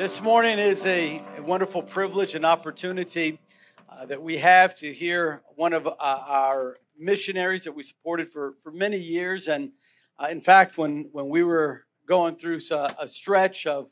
This morning is a, wonderful privilege and opportunity uh, that we have to hear one of uh, our missionaries that we supported for, for many years. And uh, in fact, when, when we were going through a, stretch of,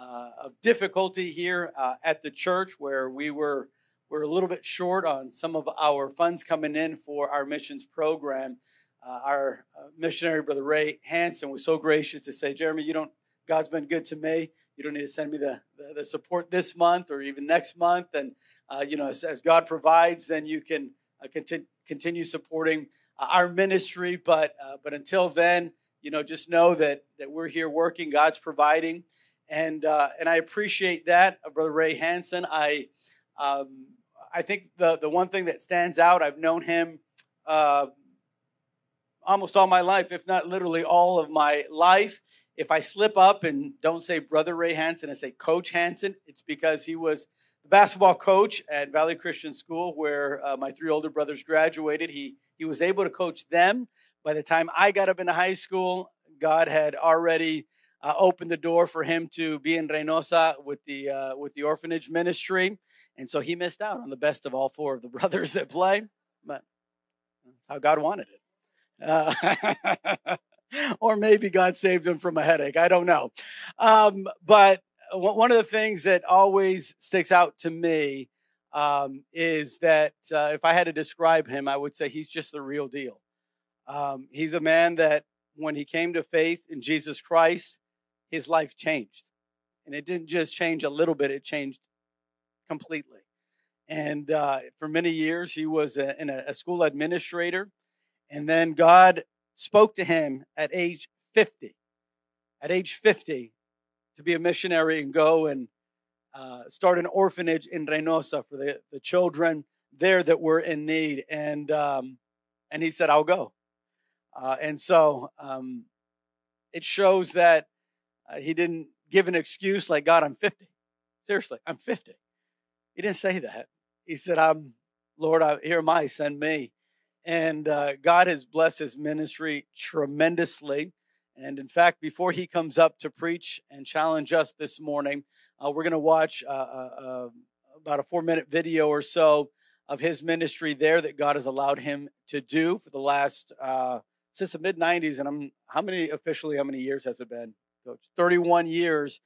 uh, of difficulty here uh, at the church where we were, were a little bit short on some of our funds coming in for our missions program, uh, our missionary, Brother Ray Hanson, was so gracious to say, Jeremy, you don't, God's been good to me you don't need to send me the, the, the support this month or even next month. And, uh, you know, as, as, God provides, then you can uh, conti- continue supporting uh, our ministry. But, uh, but until then, you know, just know that, that we're here working, God's providing. And, uh, and I appreciate that, Brother Ray Hanson. I, um, I think the, the one thing that stands out, I've known him almost all my life, if not literally all of my life if I slip up and don't say Brother Ray Hanson, I say Coach Hanson, it's because he was the basketball coach at Valley Christian School, where uh, my three older brothers graduated. He, he was able to coach them. By the time I got up into high school, God had already uh, opened the door for him to be in Reynosa with the, uh, with the orphanage ministry. And so he missed out on the best of all four of the brothers that play, but how God wanted it. Uh, or maybe God saved him from a headache. I don't know. Um, but one of the things that always sticks out to me um, is that uh, if I had to describe him, I would say he's just the real deal. Um, he's a man that when he came to faith in Jesus Christ, his life changed. And it didn't just change a little bit, it changed completely. And uh, for many years, he was a, a, a school administrator. And then God spoke to him at age 50. At age 50, to be a missionary and go and uh, start an orphanage in Reynosa for the, the children there that were in need. And, um, and he said, I'll go. Uh, and so um, it shows that uh, he didn't give an excuse like, God, I'm 50. Seriously, I'm 50. He didn't say that. He said, I'm, Lord, I, here am I, send me. And uh, God has blessed his ministry tremendously. And in fact, before he comes up to preach and challenge us this morning, uh, we're going to watch uh, uh, uh, about a four minute video or so of his ministry there that God has allowed him to do for the last, uh, since the mid 90s. And I'm, how many officially, how many years has it been? Coach? 31 years.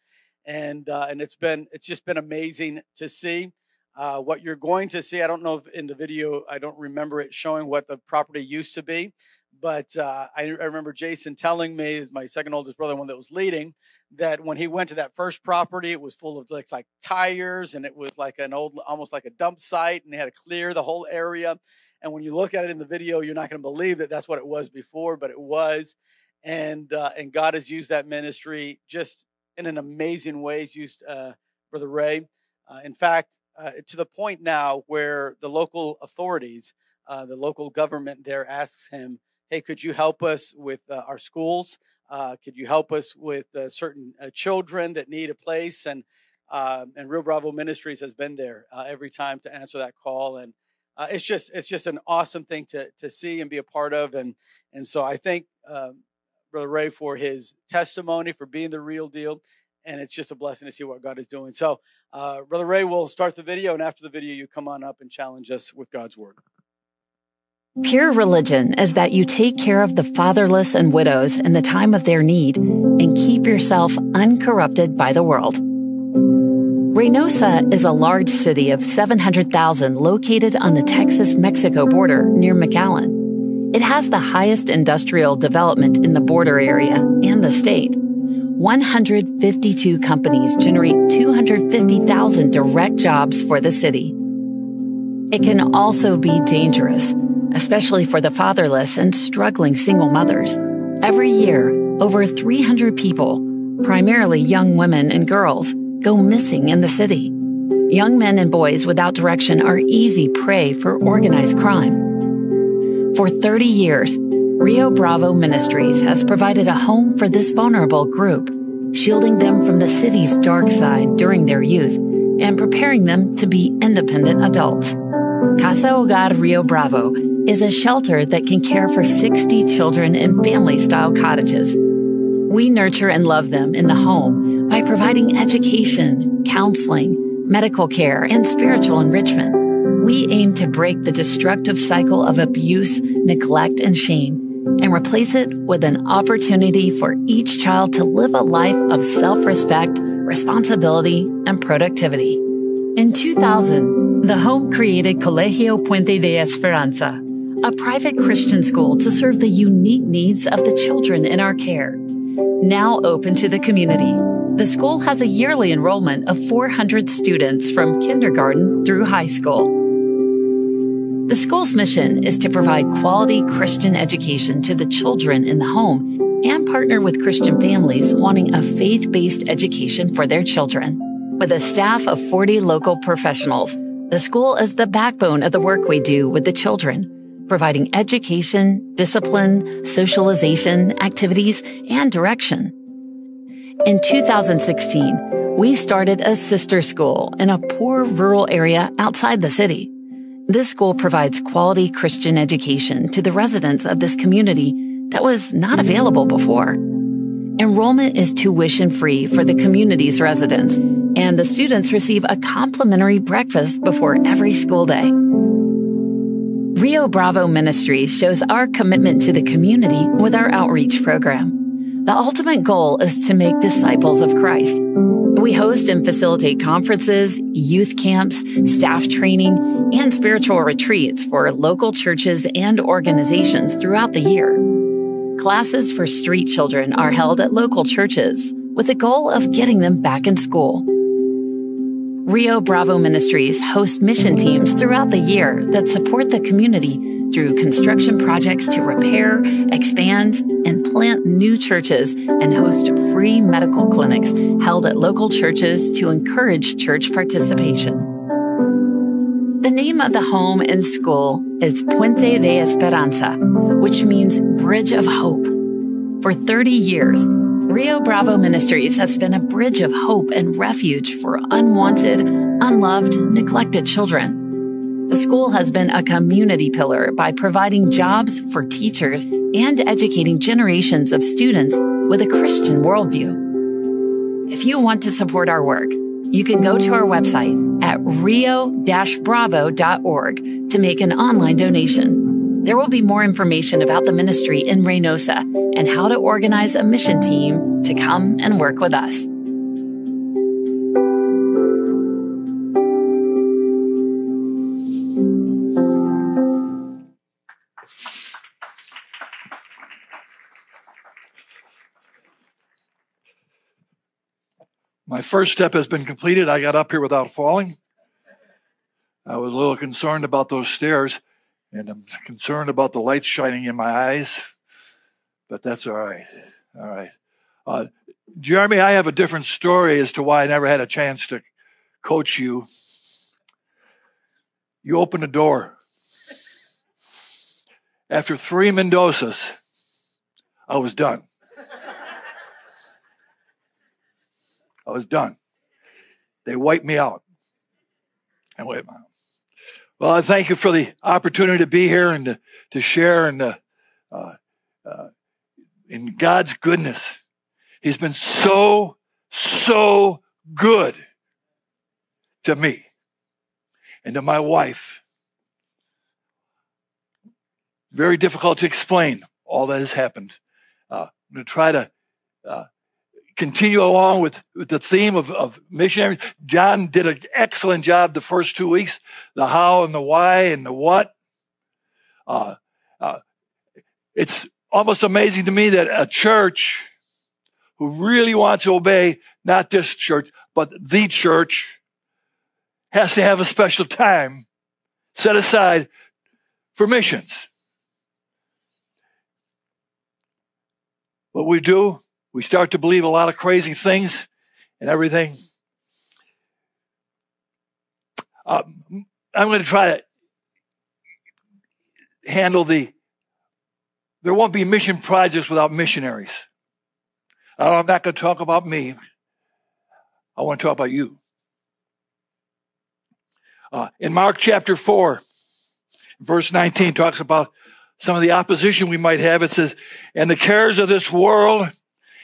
And, and it's been, it's just been amazing to see. Uh, what you're going to see, I don't know if in the video, I don't remember it showing what the property used to be, but uh, I, I, remember Jason telling me, my second oldest brother, one that was leading, that when he went to that first property, it was full of like, like tires and it was like an old, almost like a dump site, and they had to clear the whole area. And when you look at it in the video, you're not going to believe that that's what it was before, but it was. And uh, and God has used that ministry just in an amazing way. He's used uh, Brother Ray. Uh, in fact, uh, to the point now where the local authorities, uh, the local government there asks him, "Hey, could you help us with uh, our schools? Uh, could you help us with uh, certain uh, children that need a place?" And um, and Rio Bravo Ministries has been there every time to answer that call, and it's just it's just an awesome thing to to see and be a part of, and and so I thank um, Brother Ray for his testimony, for being the real deal, and it's just a blessing to see what God is doing. So, uh, Brother Ray will start the video, and after the video, you come on up and challenge us with God's word. Pure religion is that you take care of the fatherless and widows in the time of their need and keep yourself uncorrupted by the world. Reynosa is a large city of 700,000 located on the Texas Mexico border near McAllen. It has the highest industrial development in the border area and the state. 152 companies generate 250,000 direct jobs for the city. It can also be dangerous, especially for the fatherless and struggling single mothers. Every year, over 300 people, primarily young women and girls, go missing in the city. Young men and boys without direction are easy prey for organized crime. For 30 years, Rio Bravo Ministries has provided a home for this vulnerable group, shielding them from the city's dark side during their youth and preparing them to be independent adults. Casa Hogar Rio Bravo is a shelter that can care for 60 children in family style cottages. We nurture and love them in the home by providing education, counseling, medical care, and spiritual enrichment. We aim to break the destructive cycle of abuse, neglect, and shame and replace it with an opportunity for each child to live a life of self respect, responsibility, and productivity. In 2000, the home created Colegio Puente de Esperanza, a private Christian school to serve the unique needs of the children in our care. Now open to the community, the school has a yearly enrollment of 400 students from kindergarten through high school. The school's mission is to provide quality Christian education to the children in the home and partner with Christian families wanting a faith based education for their children. With a staff of 40 local professionals, the school is the backbone of the work we do with the children, providing education, discipline, socialization, activities, and direction. In 2016, we started a sister school in a poor rural area outside the city. This school provides quality Christian education to the residents of this community that was not available before. Enrollment is tuition free for the community's residents, and the students receive a complimentary breakfast before every school day. Rio Bravo Ministries shows our commitment to the community with our outreach program. The ultimate goal is to make disciples of Christ. We host and facilitate conferences, youth camps, staff training, and spiritual retreats for local churches and organizations throughout the year. Classes for street children are held at local churches with the goal of getting them back in school. Rio Bravo Ministries host mission teams throughout the year that support the community through construction projects to repair, expand, and plant new churches and host free medical clinics held at local churches to encourage church participation. The name of the home and school is Puente de Esperanza, which means Bridge of Hope. For 30 years, Rio Bravo Ministries has been a bridge of hope and refuge for unwanted, unloved, neglected children. The school has been a community pillar by providing jobs for teachers and educating generations of students with a Christian worldview. If you want to support our work, you can go to our website at rio-bravo.org to make an online donation. There will be more information about the ministry in Reynosa and how to organize a mission team to come and work with us. My first step has been completed. I got up here without falling. I was a little concerned about those stairs and I'm concerned about the lights shining in my eyes, but that's all right. All right. Uh, Jeremy, I have a different story as to why I never had a chance to coach you. You opened the door. After three Mendozas, I was done. I was done. They wiped me out. And wait a. Well, I thank you for the opportunity to be here and to, to share and uh, uh, uh, in God's goodness. He's been so, so good to me and to my wife. Very difficult to explain all that has happened. Uh, I'm going to try to uh, continue along with, with the theme of, of missionaries. John did an excellent job the first two weeks the how and the why and the what. Uh, uh, it's almost amazing to me that a church who really wants to obey not this church, but the church has to have a special time set aside for missions. What we do we start to believe a lot of crazy things and everything. Uh, I'm going to try to handle the. There won't be mission projects without missionaries. I'm not going to talk about me. I want to talk about you. Uh, in Mark chapter 4, verse 19, talks about some of the opposition we might have. It says, And the cares of this world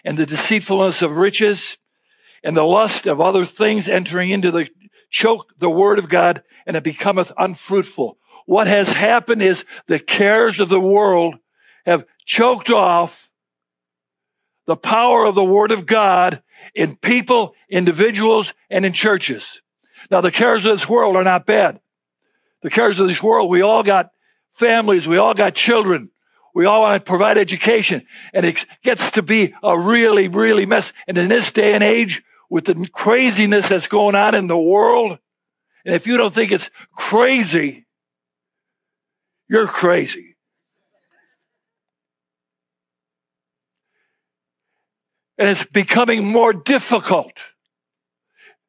and the deceitfulness of riches and the lust of other things entering into the choke the word of God, and it becometh unfruitful. What has happened is the cares of the world have choked off the power of the word of God in people, individuals, and in churches. Now, the cares of this world are not bad. The cares of this world, we all got families, we all got children, we all want to provide education, and it gets to be a really, really mess. And in this day and age, with the craziness that's going on in the world, and if you don't think it's crazy, you're crazy. And it's becoming more difficult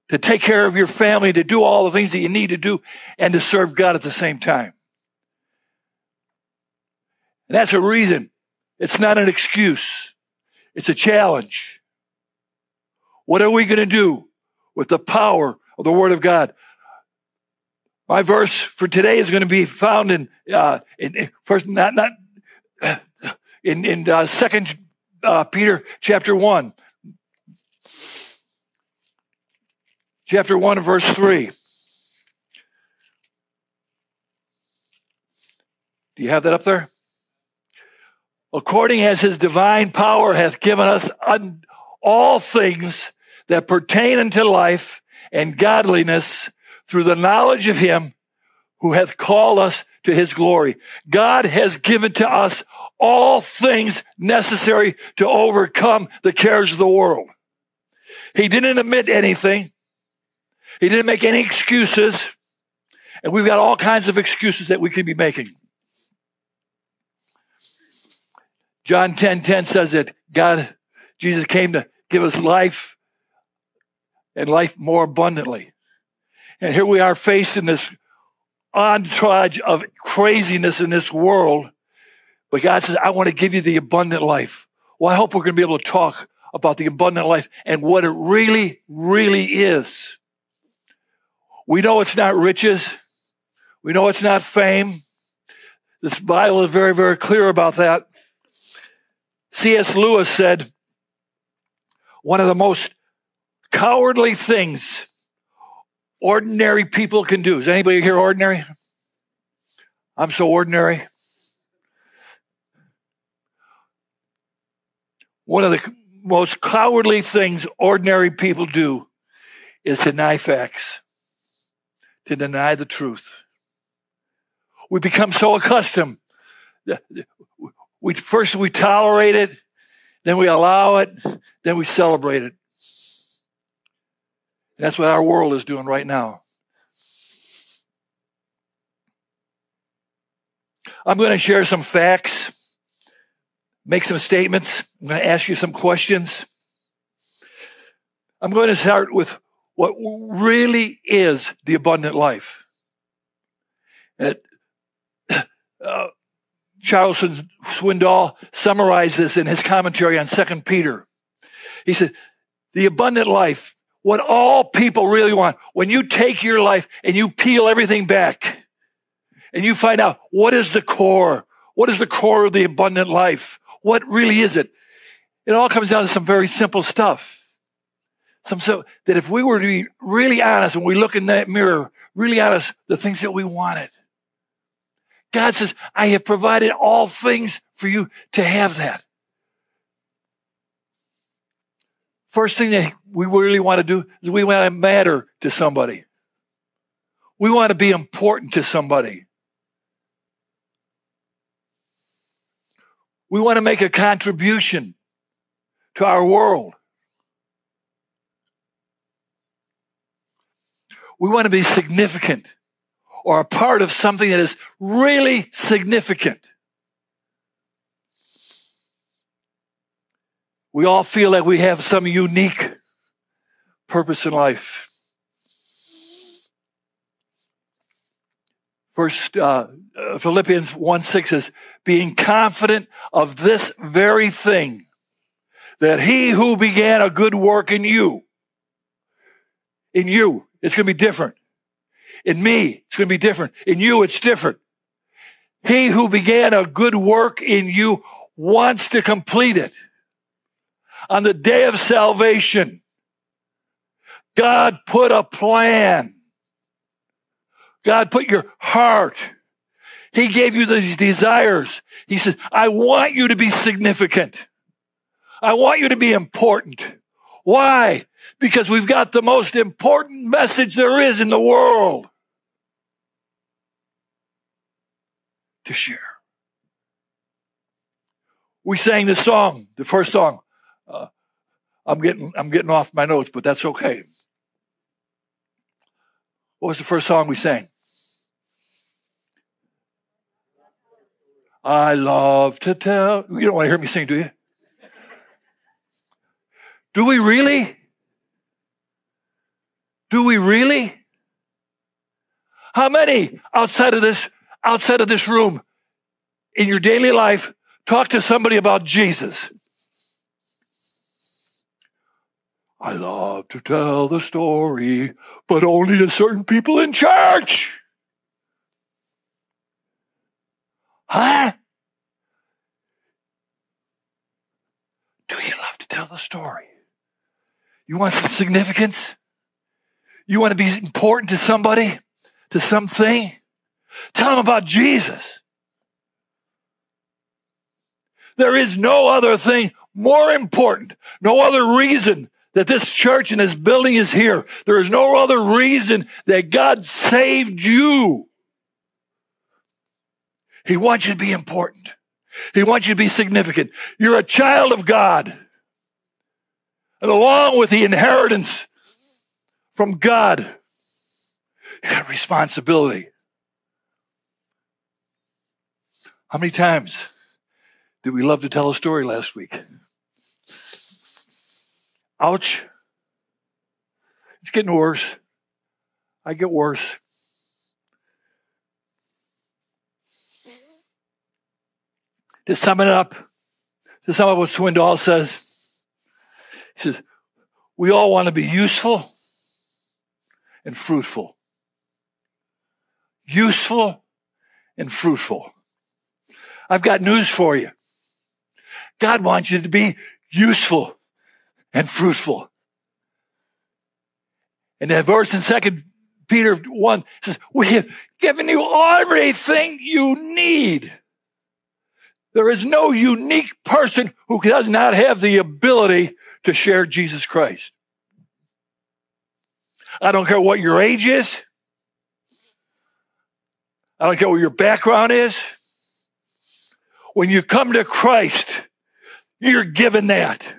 to take care of your family, to do all the things that you need to do, and to serve God at the same time. And that's a reason. It's not an excuse. It's a challenge. What are we going to do with the power of the Word of God? My verse for today is going to be found in uh, in, first not not in in uh, Second uh, Peter chapter one, chapter one verse three. Do you have that up there? According as his divine power hath given us un- all things that pertain unto life and godliness through the knowledge of him who hath called us to his glory. God has given to us all things necessary to overcome the cares of the world. He didn't admit anything. He didn't make any excuses. And we've got all kinds of excuses that we could be making. John 10 10 says that God, Jesus came to give us life and life more abundantly. And here we are facing this entourage of craziness in this world. But God says, I want to give you the abundant life. Well, I hope we're going to be able to talk about the abundant life and what it really, really is. We know it's not riches. We know it's not fame. This Bible is very, very clear about that. C.S. Lewis said, one of the most cowardly things ordinary people can do. Is anybody here ordinary? I'm so ordinary. One of the most cowardly things ordinary people do is deny facts, to deny the truth. We become so accustomed. We first we tolerate it, then we allow it, then we celebrate it. And that's what our world is doing right now. I'm going to share some facts, make some statements. I'm going to ask you some questions. I'm going to start with what really is the abundant life. And uh, Charles Swindoll summarizes in his commentary on Second Peter. He said, the abundant life what all people really want. When you take your life and you peel everything back and you find out what is the core? What is the core of the abundant life? What really is it? It all comes down to some very simple stuff. Some so that if we were to be really honest when we look in that mirror, really honest, the things that we wanted. God says, I have provided all things for you to have that. First thing that we really want to do is we want to matter to somebody. We want to be important to somebody. We want to make a contribution to our world. We want to be significant or a part of something that is really significant. We all feel like we have some unique purpose in life. First, uh, Philippians 1 6 says, being confident of this very thing, that he who began a good work in you, in you, it's going to be different. In me, it's going to be different. In you, it's different. He who began a good work in you wants to complete it on the day of salvation. God put a plan. God put your heart. He gave you these desires. He says, I want you to be significant. I want you to be important. Why? Because we've got the most important message there is in the world to share. We sang the song, the first song. Uh, I'm getting I'm getting off my notes, but that's okay. What was the first song we sang? I love to tell. You don't want to hear me sing, do you? Do we really? Do we really? How many outside of this outside of this room in your daily life talk to somebody about Jesus? I love to tell the story, but only to certain people in church. Huh? Do you love to tell the story? You want some significance? You want to be important to somebody, to something? Tell them about Jesus. There is no other thing more important, no other reason that this church and this building is here. There is no other reason that God saved you. He wants you to be important. He wants you to be significant. You're a child of God. And along with the inheritance from God, you got responsibility. How many times did we love to tell a story last week? Ouch. It's getting worse. I get worse. To sum it up, to sum up what Swindoll says, he says, we all want to be useful and fruitful. Useful and fruitful. I've got news for you. God wants you to be useful and fruitful. And that verse in Second Peter 1 says, We have given you everything you need. There is no unique person who does not have the ability to share Jesus Christ. I don't care what your age is. I don't care what your background is. When you come to Christ, you're given that.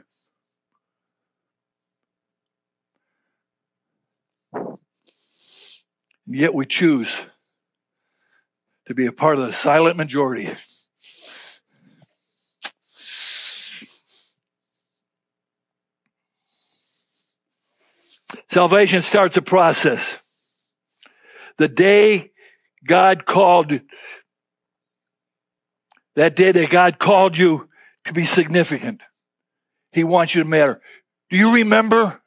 And yet we choose to be a part of the silent majority. Salvation starts a process. The day God called, that day that God called you to be significant, He wants you to matter. Do you remember?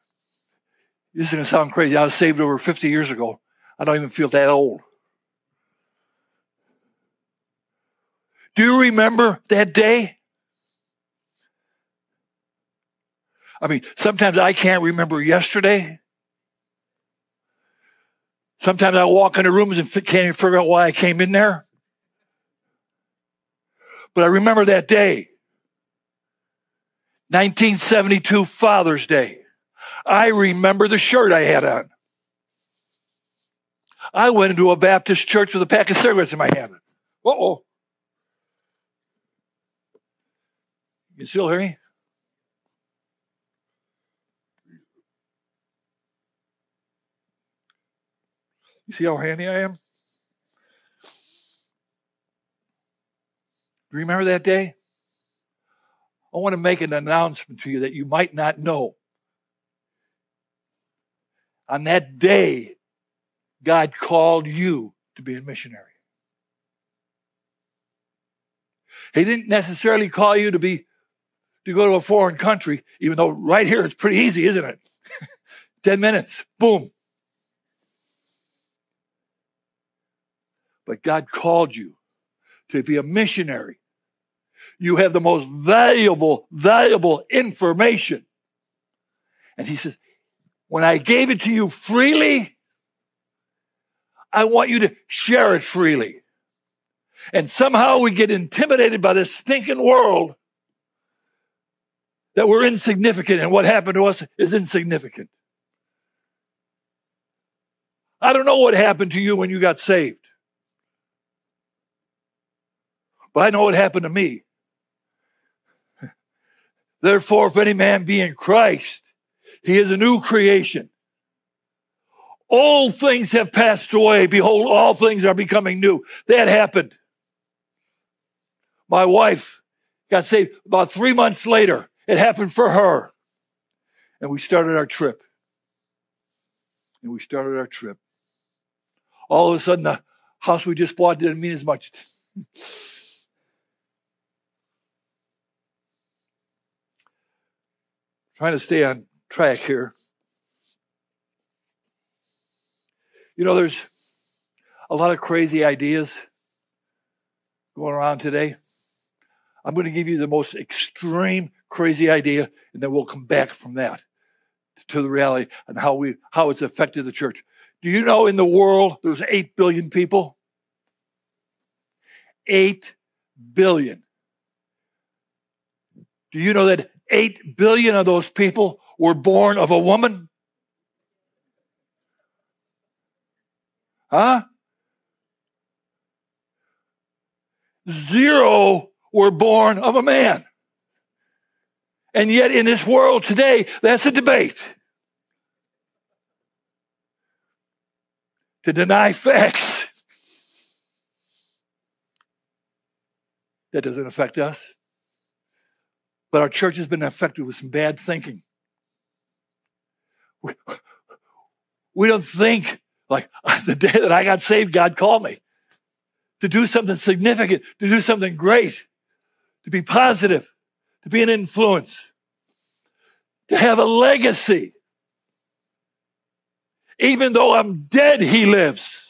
This is going to sound crazy. I was saved over 50 years ago. I don't even feel that old. Do you remember that day? I mean, sometimes I can't remember yesterday. Sometimes I walk into rooms and can't even figure out why I came in there. But I remember that day, 1972 Father's Day. I remember the shirt I had on. I went into a Baptist church with a pack of cigarettes in my hand. Uh oh. You still hear me? You see how handy I am? You remember that day? I want to make an announcement to you that you might not know. On that day, God called you to be a missionary. He didn't necessarily call you to be to go to a foreign country, even though right here it's pretty easy, isn't it? 10 minutes, boom. But God called you to be a missionary. You have the most valuable, valuable information. And he says, when I gave it to you freely, I want you to share it freely. And somehow we get intimidated by this stinking world that we're insignificant and what happened to us is insignificant. I don't know what happened to you when you got saved. But I know what happened to me. Therefore, if any man be in Christ, he is a new creation. All things have passed away. Behold, all things are becoming new. That happened. My wife got saved about three months later. It happened for her. And we started our trip. And we started our trip. All of a sudden, the house we just bought didn't mean as much. Trying to stay on track here. You know, there's a lot of crazy ideas going around today. I'm going to give you the most extreme crazy idea, and then we'll come back from that to the reality and how we how it's affected the church. Do you know in the world there's 8 billion people? 8 billion. Do you know that 8 billion of those people were born of a woman? Huh? Zero were born of a man. And yet, in this world today, that's a debate. To deny facts. That doesn't affect us. But our church has been affected with some bad thinking. We, we don't think like the day that I got saved, God called me to do something significant, to do something great, to be positive, to be an influence, to have a legacy. Even though I'm dead, He lives.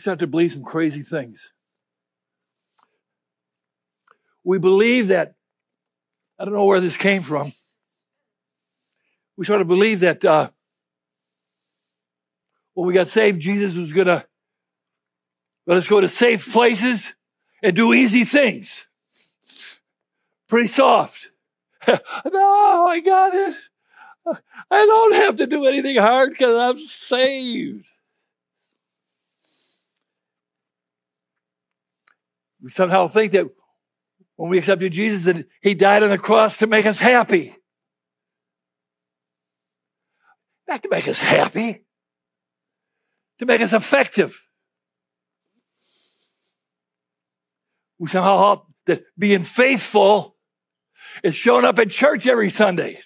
We start to believe some crazy things. We believe that, I don't know where this came from. We sort of believe that uh, when we got saved, Jesus was going to let us go to safe places and do easy things. Pretty soft. no, I got it. I don't have to do anything hard because I'm saved. We somehow think that when we accepted Jesus, that He died on the cross to make us happy. Not to make us happy, to make us effective. We somehow that being faithful is showing up at church every Sunday.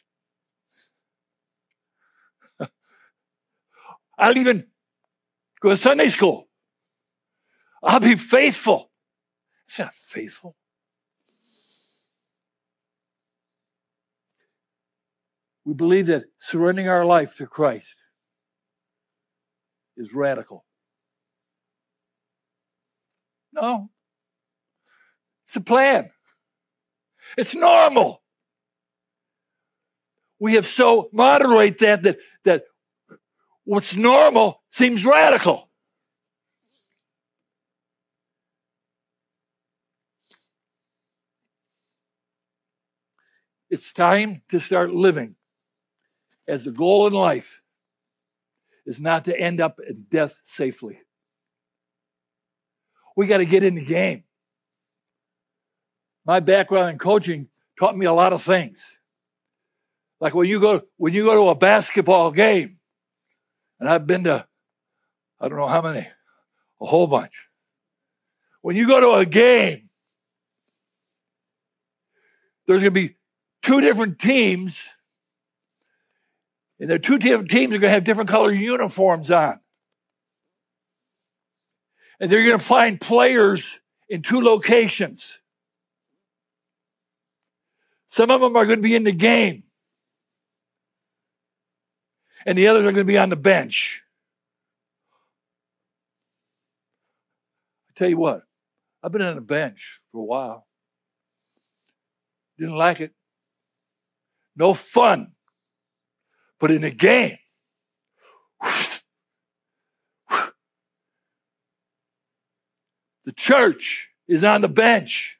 I don't even go to Sunday school. I'll be faithful. It's not faithful. We believe that surrendering our life to Christ is radical. No. It's a plan. It's normal. We have so moderate that that, that what's normal seems radical. It's time to start living as the goal in life is not to end up in death safely. We got to get in the game. My background in coaching taught me a lot of things. Like when you go when you go to a basketball game, and I've been to I don't know how many, a whole bunch. When you go to a game, there's going to be two different teams and the two different teams are going to have different color uniforms on. And they're going to find players in two locations. Some of them are going to be in the game, and the others are going to be on the bench. I tell you what, I've been on the bench for a while. Didn't like it. No fun. But in a game, the church is on the bench.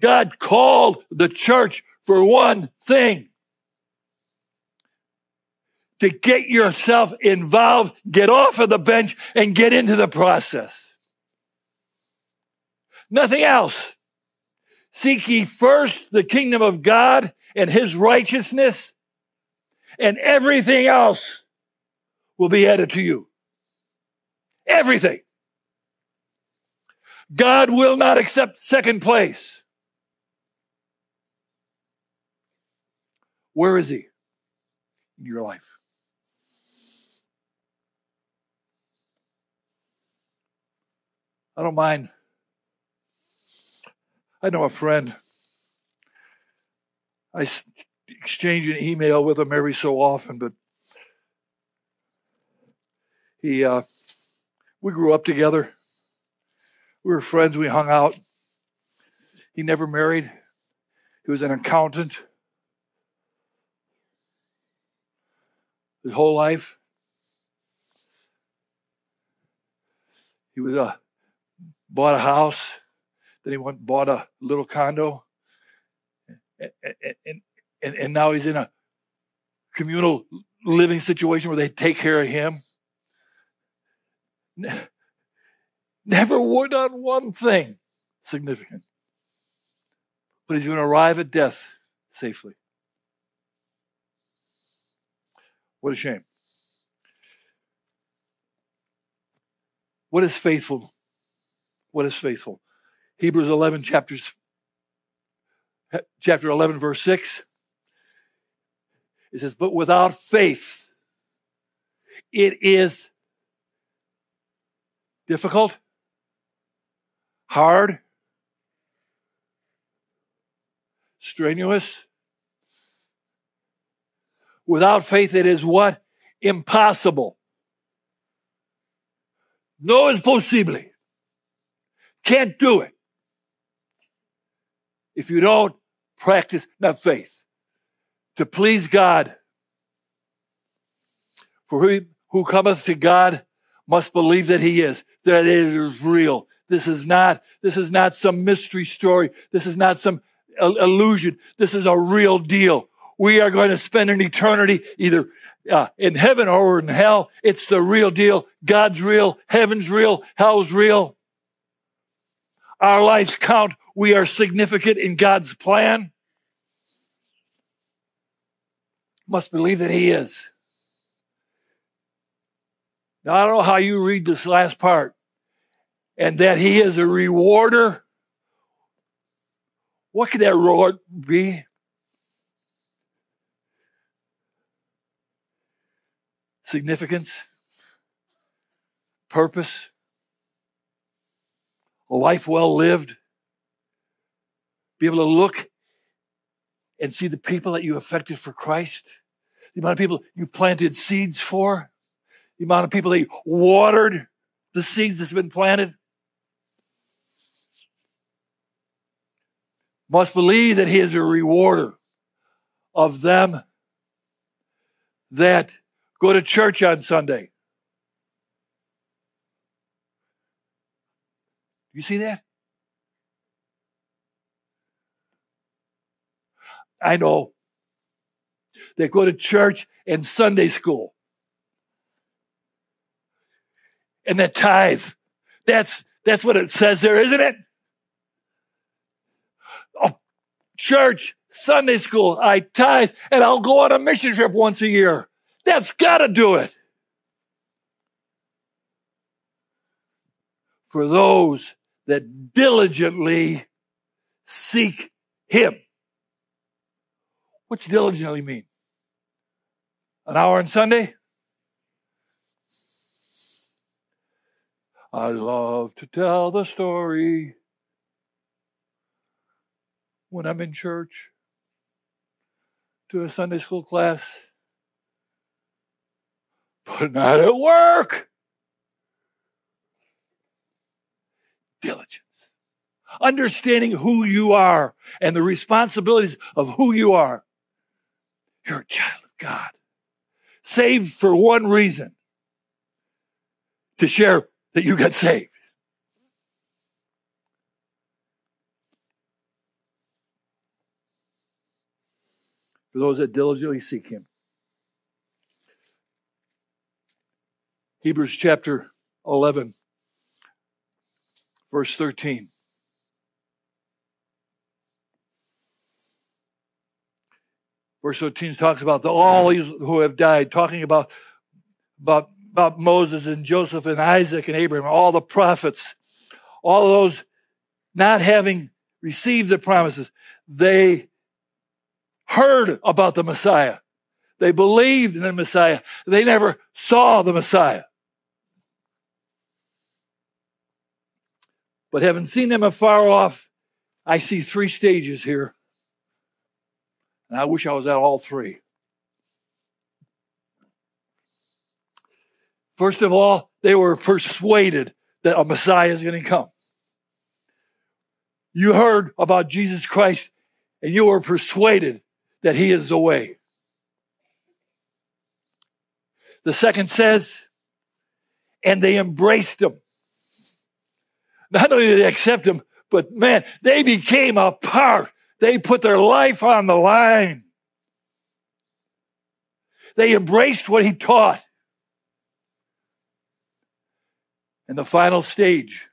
God called the church for one thing to get yourself involved, get off of the bench, and get into the process. Nothing else. Seek ye first the kingdom of God and his righteousness, and everything else will be added to you. Everything. God will not accept second place. Where is he in your life? I don't mind. I know a friend. I exchange an email with him every so often, but he, uh, we grew up together. We were friends. We hung out. He never married. He was an accountant his whole life. He was a bought a house, then he went bought a little condo, and, and, and, and now he's in a communal living situation where they take care of him. Never would on one thing significant. But he's going to arrive at death safely. What a shame. What is faithful what is faithful? Hebrews 11, chapters, chapter 11, verse 6. It says, But without faith, it is difficult, hard, strenuous. Without faith, it is what? Impossible. No es posible. Can't do it if you don't practice not faith to please God. For he who cometh to God must believe that he is, that it is real. This is not, this is not some mystery story. This is not some illusion. This is a real deal. We are going to spend an eternity either uh, in heaven or in hell. It's the real deal. God's real. Heaven's real. Hell's real. Our lives count. We are significant in God's plan. Must believe that He is. Now, I don't know how you read this last part, and that He is a rewarder. What could that reward be? Significance, purpose, a life well lived, be able to look and see the people that you affected for Christ, the amount of people you planted seeds for, the amount of people that you watered the seeds that's been planted. Must believe that He is a rewarder of them that go to church on Sunday, You see that? I know. They go to church and Sunday school. And that tithe. That's that's what it says there, isn't it? Oh, church, Sunday school, I tithe, and I'll go on a mission trip once a year. That's gotta do it. For those that diligently seek Him. What's diligently mean? An hour on Sunday? I love to tell the story when I'm in church to a Sunday school class, but not at work. diligence. Understanding who you are and the responsibilities of who you are. You're a child of God, saved for one reason to share that you got saved. For those that diligently seek Him. Hebrews chapter 11, verse 13. Verse 13 talks about the, all these who have died, talking about, about, about Moses and Joseph and Isaac and Abraham, all the prophets, all those not having received the promises. They heard about the Messiah. They believed in the Messiah. They never saw the Messiah. But having seen them afar off, I see three stages here. And I wish I was at all three. First of all, they were persuaded that a Messiah is going to come. You heard about Jesus Christ and you were persuaded that he is the way. The second says, and they embraced him. Not only did they accept him, but man, they became a part. They put their life on the line. They embraced what he taught. And the final stage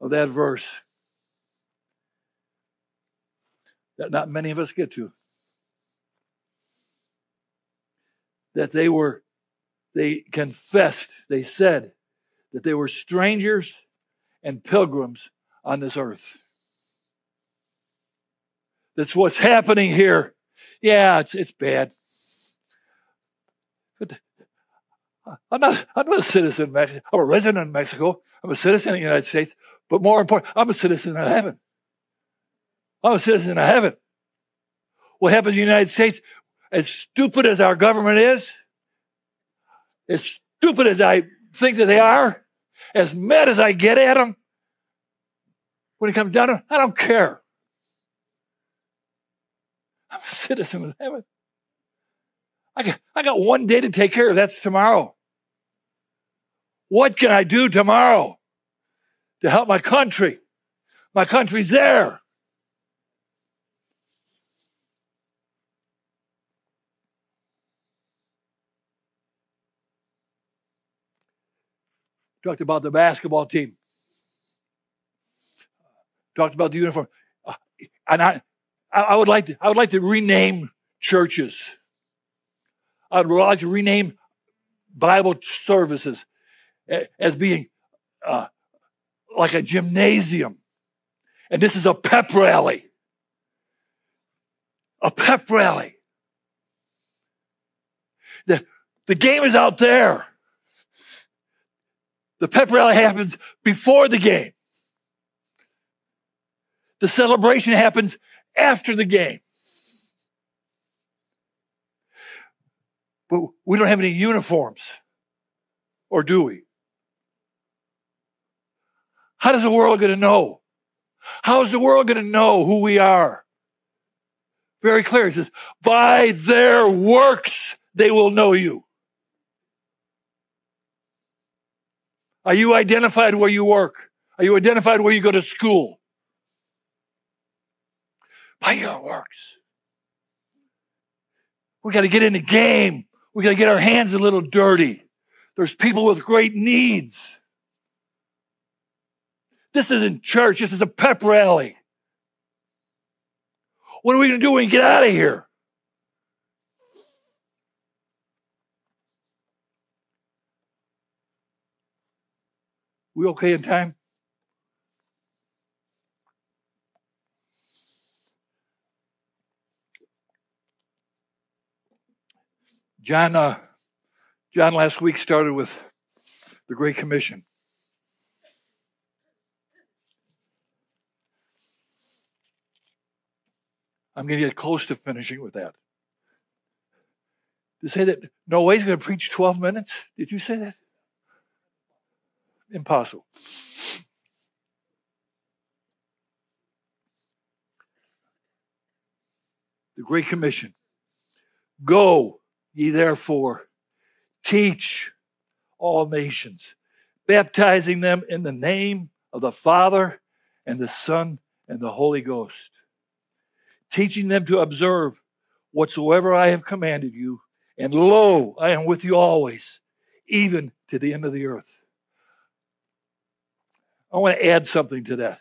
of that verse that not many of us get to. That they were, they confessed, they said, that they were strangers and pilgrims on this earth. That's what's happening here. Yeah, it's, it's bad. But I'm not, I'm not a citizen I'm a resident of Mexico. I'm a citizen of the United States. But more important, I'm a citizen of heaven. I'm a citizen of heaven. What happens in the United States, as stupid as our government is, as stupid as I think that they are, as mad as I get at them, when it comes down to it, I don't care. I'm a citizen of heaven. I got, I got one day to take care of. That's tomorrow. What can I do tomorrow to help my country? My country's there. Talked about the basketball team. Talked about the uniform. Uh, and I, I would like to, I would like to rename churches. I would like to rename Bible services as being uh, like a gymnasium. And this is a pep rally. A pep rally. The, the game is out there. The pep rally happens before the game. The celebration happens after the game. But we don't have any uniforms. Or do we? How does the world going to know? How is the world going to know who we are? Very clear. It says, by their works they will know you. Are you identified where you work? Are you identified where you go to school? By your works. We got to get in the game. We got to get our hands a little dirty. There's people with great needs. This isn't church. This is a pep rally. What are we going to do when we get out of here? We okay in time? John, uh, John last week started with the Great Commission. I'm going to get close to finishing with that. To say that Noah's going to preach 12 minutes? Did you say that? impossible. The Great Commission. Go ye therefore, teach all nations, baptizing them in the name of the Father and the Son and the Holy Ghost, teaching them to observe whatsoever I have commanded you. And lo, I am with you always, even to the end of the earth. I want to add something to that.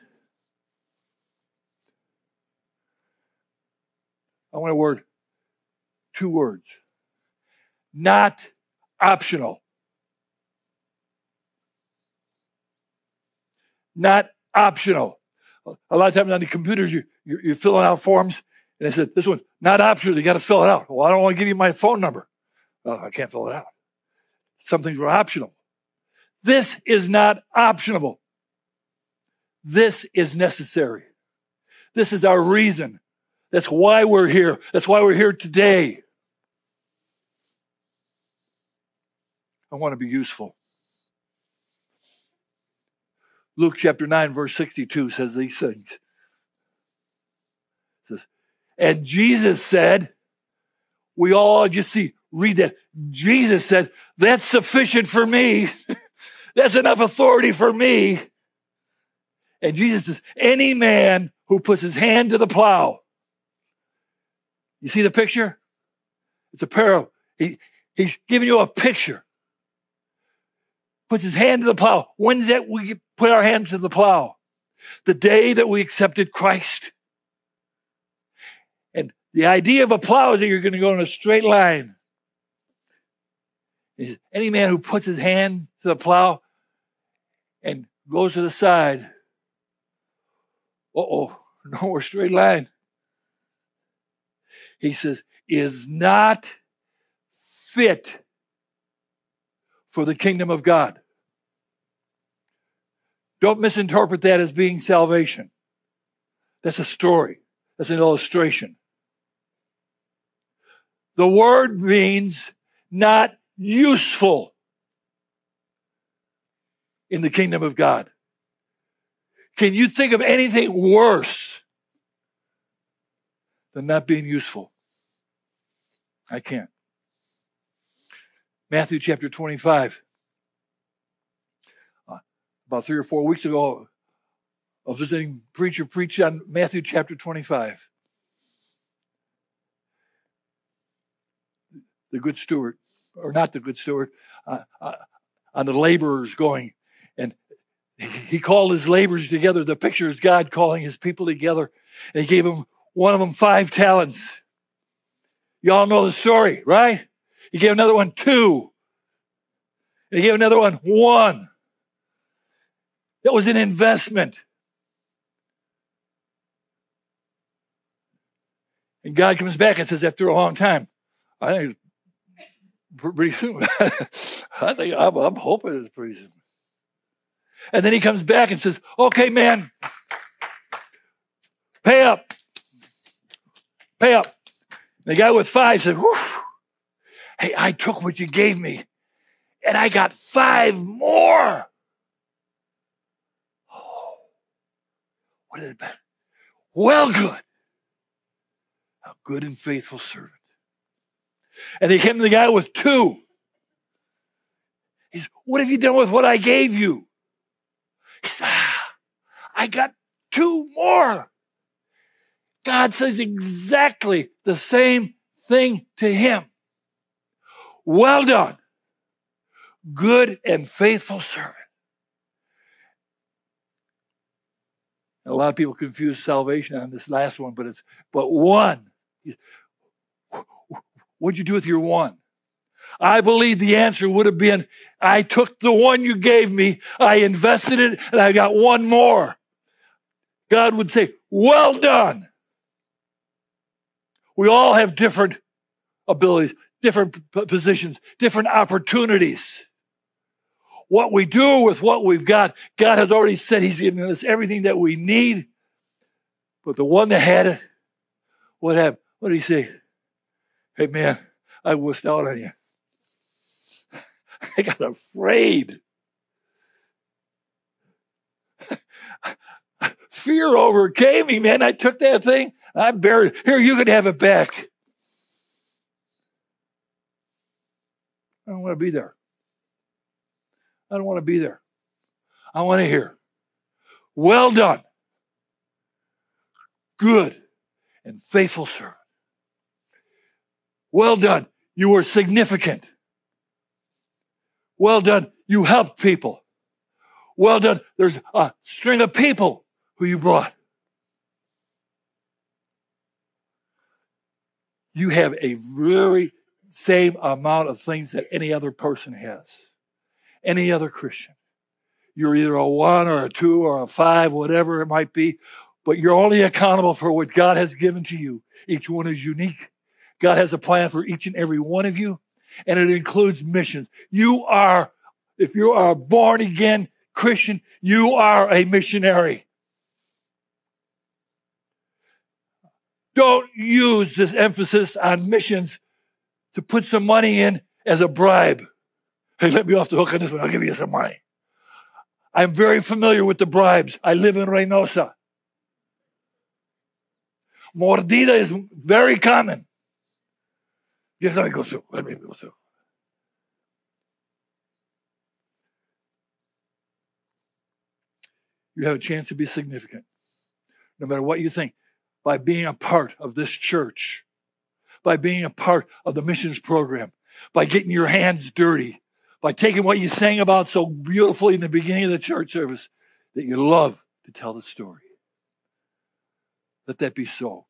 I want a word, two words. Not optional. Not optional. A lot of times on the computers, you, you're, you're filling out forms, and they said, This one's not optional. You got to fill it out. Well, I don't want to give you my phone number. Oh, I can't fill it out. Some things were optional. This is not optional. This is necessary. This is our reason. That's why we're here. That's why we're here today. I want to be useful. Luke chapter 9, verse 62 says these things. It says, and Jesus said, we all just see, read that. Jesus said, that's sufficient for me. that's enough authority for me. And Jesus says, any man who puts his hand to the plow. You see the picture? It's a parable. He, he's giving you a picture. Puts his hand to the plow. When's that we put our hands to the plow? The day that we accepted Christ. And the idea of a plow is that you're going to go in a straight line. Any man who puts his hand to the plow and goes to the side oh, no more straight line. He says, is not fit for the kingdom of God. Don't misinterpret that as being salvation. That's a story. That's an illustration. The word means not useful in the kingdom of God. Can you think of anything worse than not being useful? I can't. Matthew chapter 25. Uh, about three or four weeks ago, a visiting preacher preached on Matthew chapter 25. The good steward, or not the good steward, uh, uh, on the laborers going And he called his laborers together. The picture is God calling his people together. And he gave them one of them five talents. Y'all know the story, right? He gave another one two. And he gave another one one. That was an investment. And God comes back and says, after a long time, I think pretty soon. I think I'm, I'm hoping it's pretty soon. And then he comes back and says, okay, man, pay up. Pay up. And the guy with five said, Whew. Hey, I took what you gave me and I got five more. Oh, what is it? been? Well, good. A good and faithful servant. And they came to the guy with two. He He's, what have you done with what I gave you? He said, ah, I got two more. God says exactly the same thing to him. Well done, good and faithful servant. A lot of people confuse salvation on this last one, but it's but one. What'd you do with your one? I believe the answer would have been, I took the one you gave me, I invested it, and I got one more. God would say, well done. We all have different abilities, different positions, different opportunities. What we do with what we've got, God has already said He's given us everything that we need. But the one that had it, what happened? What did he say? Hey, man, I wussed out on you. I got afraid. Fear overcame me, man. I took that thing. I buried. It. Here, you can have it back. I don't want to be there. I don't want to be there. I want to hear, well done, good and faithful servant. Well done. You were significant. Well done. You helped people. Well done. There's a string of people who you brought. You have a very same amount of things that any other person has, any other Christian. You're either a one or a two or a five, whatever it might be, but you're only accountable for what God has given to you. Each one is unique. God has a plan for each and every one of you and it includes missions. You are, if you are born again Christian, you are a missionary. Don't use this emphasis on missions to put some money in as a bribe. Hey, let me off the hook on this one. I'll give you some money. I'm very familiar with the bribes. I live in Reynosa. Mordida is very common. Yes, let me go through. Let me go through. You have a chance to be significant, no matter what you think, by being a part of this church, by being a part of the missions program, by getting your hands dirty, by taking what you sang about so beautifully in the beginning of the church service that you love to tell the story. Let that be so.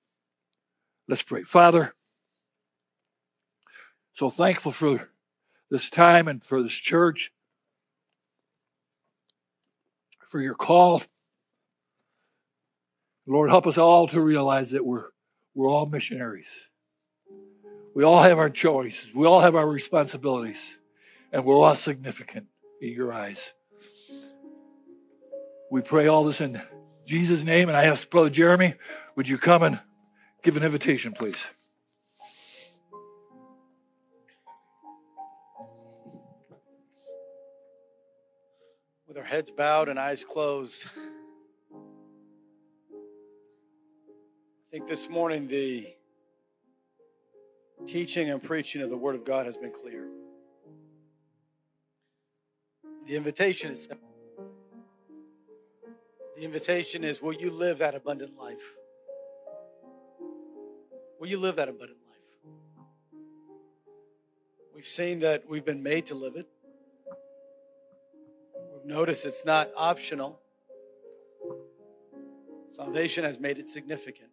Let's pray. Father, so thankful for this time and for this church, for your call. Lord, help us all to realize that we're, we're all missionaries. We all have our choices, we all have our responsibilities, and we're all significant in your eyes. We pray all this in Jesus' name, and I ask Brother Jeremy, would you come and give an invitation, please? with our heads bowed and eyes closed. I think this morning the teaching and preaching of the Word of God has been clear. The invitation is. The invitation is Will you live that abundant life? Will you live that abundant life? We've seen that we've been made to live it. Notice it's not optional. Salvation has made it significant.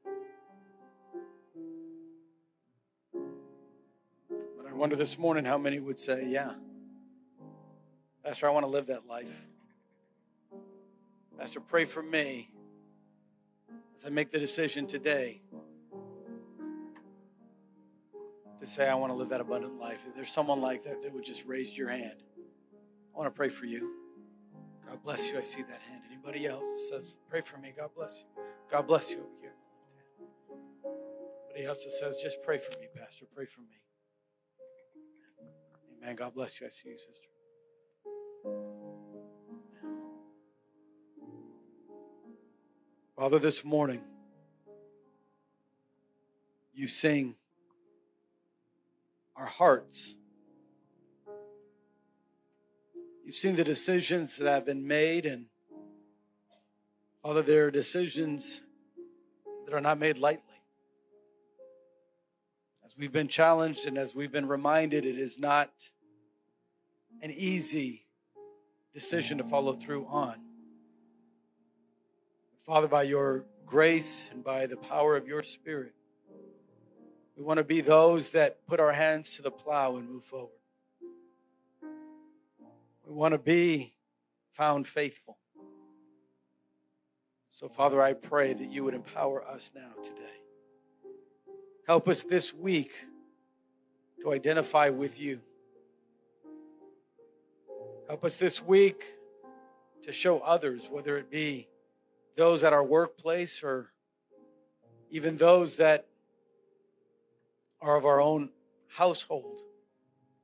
Wonder this morning how many would say, Yeah, Pastor, I want to live that life. Pastor, pray for me as I make the decision today to say, I want to live that abundant life. If there's someone like that that would just raise your hand, I want to pray for you. God bless you. I see that hand. Anybody else that says, pray for me. God bless you. God bless you over here. Anybody else that says, just pray for me, Pastor. Pray for me. Amen. God bless you. I see you, sister. Father, this morning, you sing our hearts You've seen the decisions that have been made, and Father, there are decisions that are not made lightly. We've been challenged and as we've been reminded, it is not an easy decision to follow through on. Father, by your grace and by the power of your Spirit, we want to be those that put our hands to the plow and move forward. We want to be found faithful. So, Father, I pray that you would empower us now today. Help us this week to identify with you. Help us this week to show others, whether it be those at our workplace or even those that are of our own household,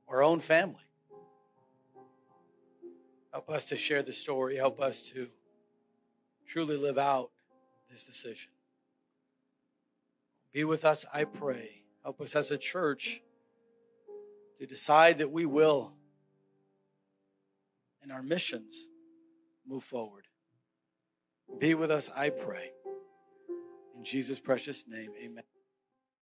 our own family. Help us to share the story. Help us to truly live out this decision. Be with us, I pray. Help us as a church to decide that we will, in our missions, move forward. Be with us, I pray. In Jesus' precious name, amen.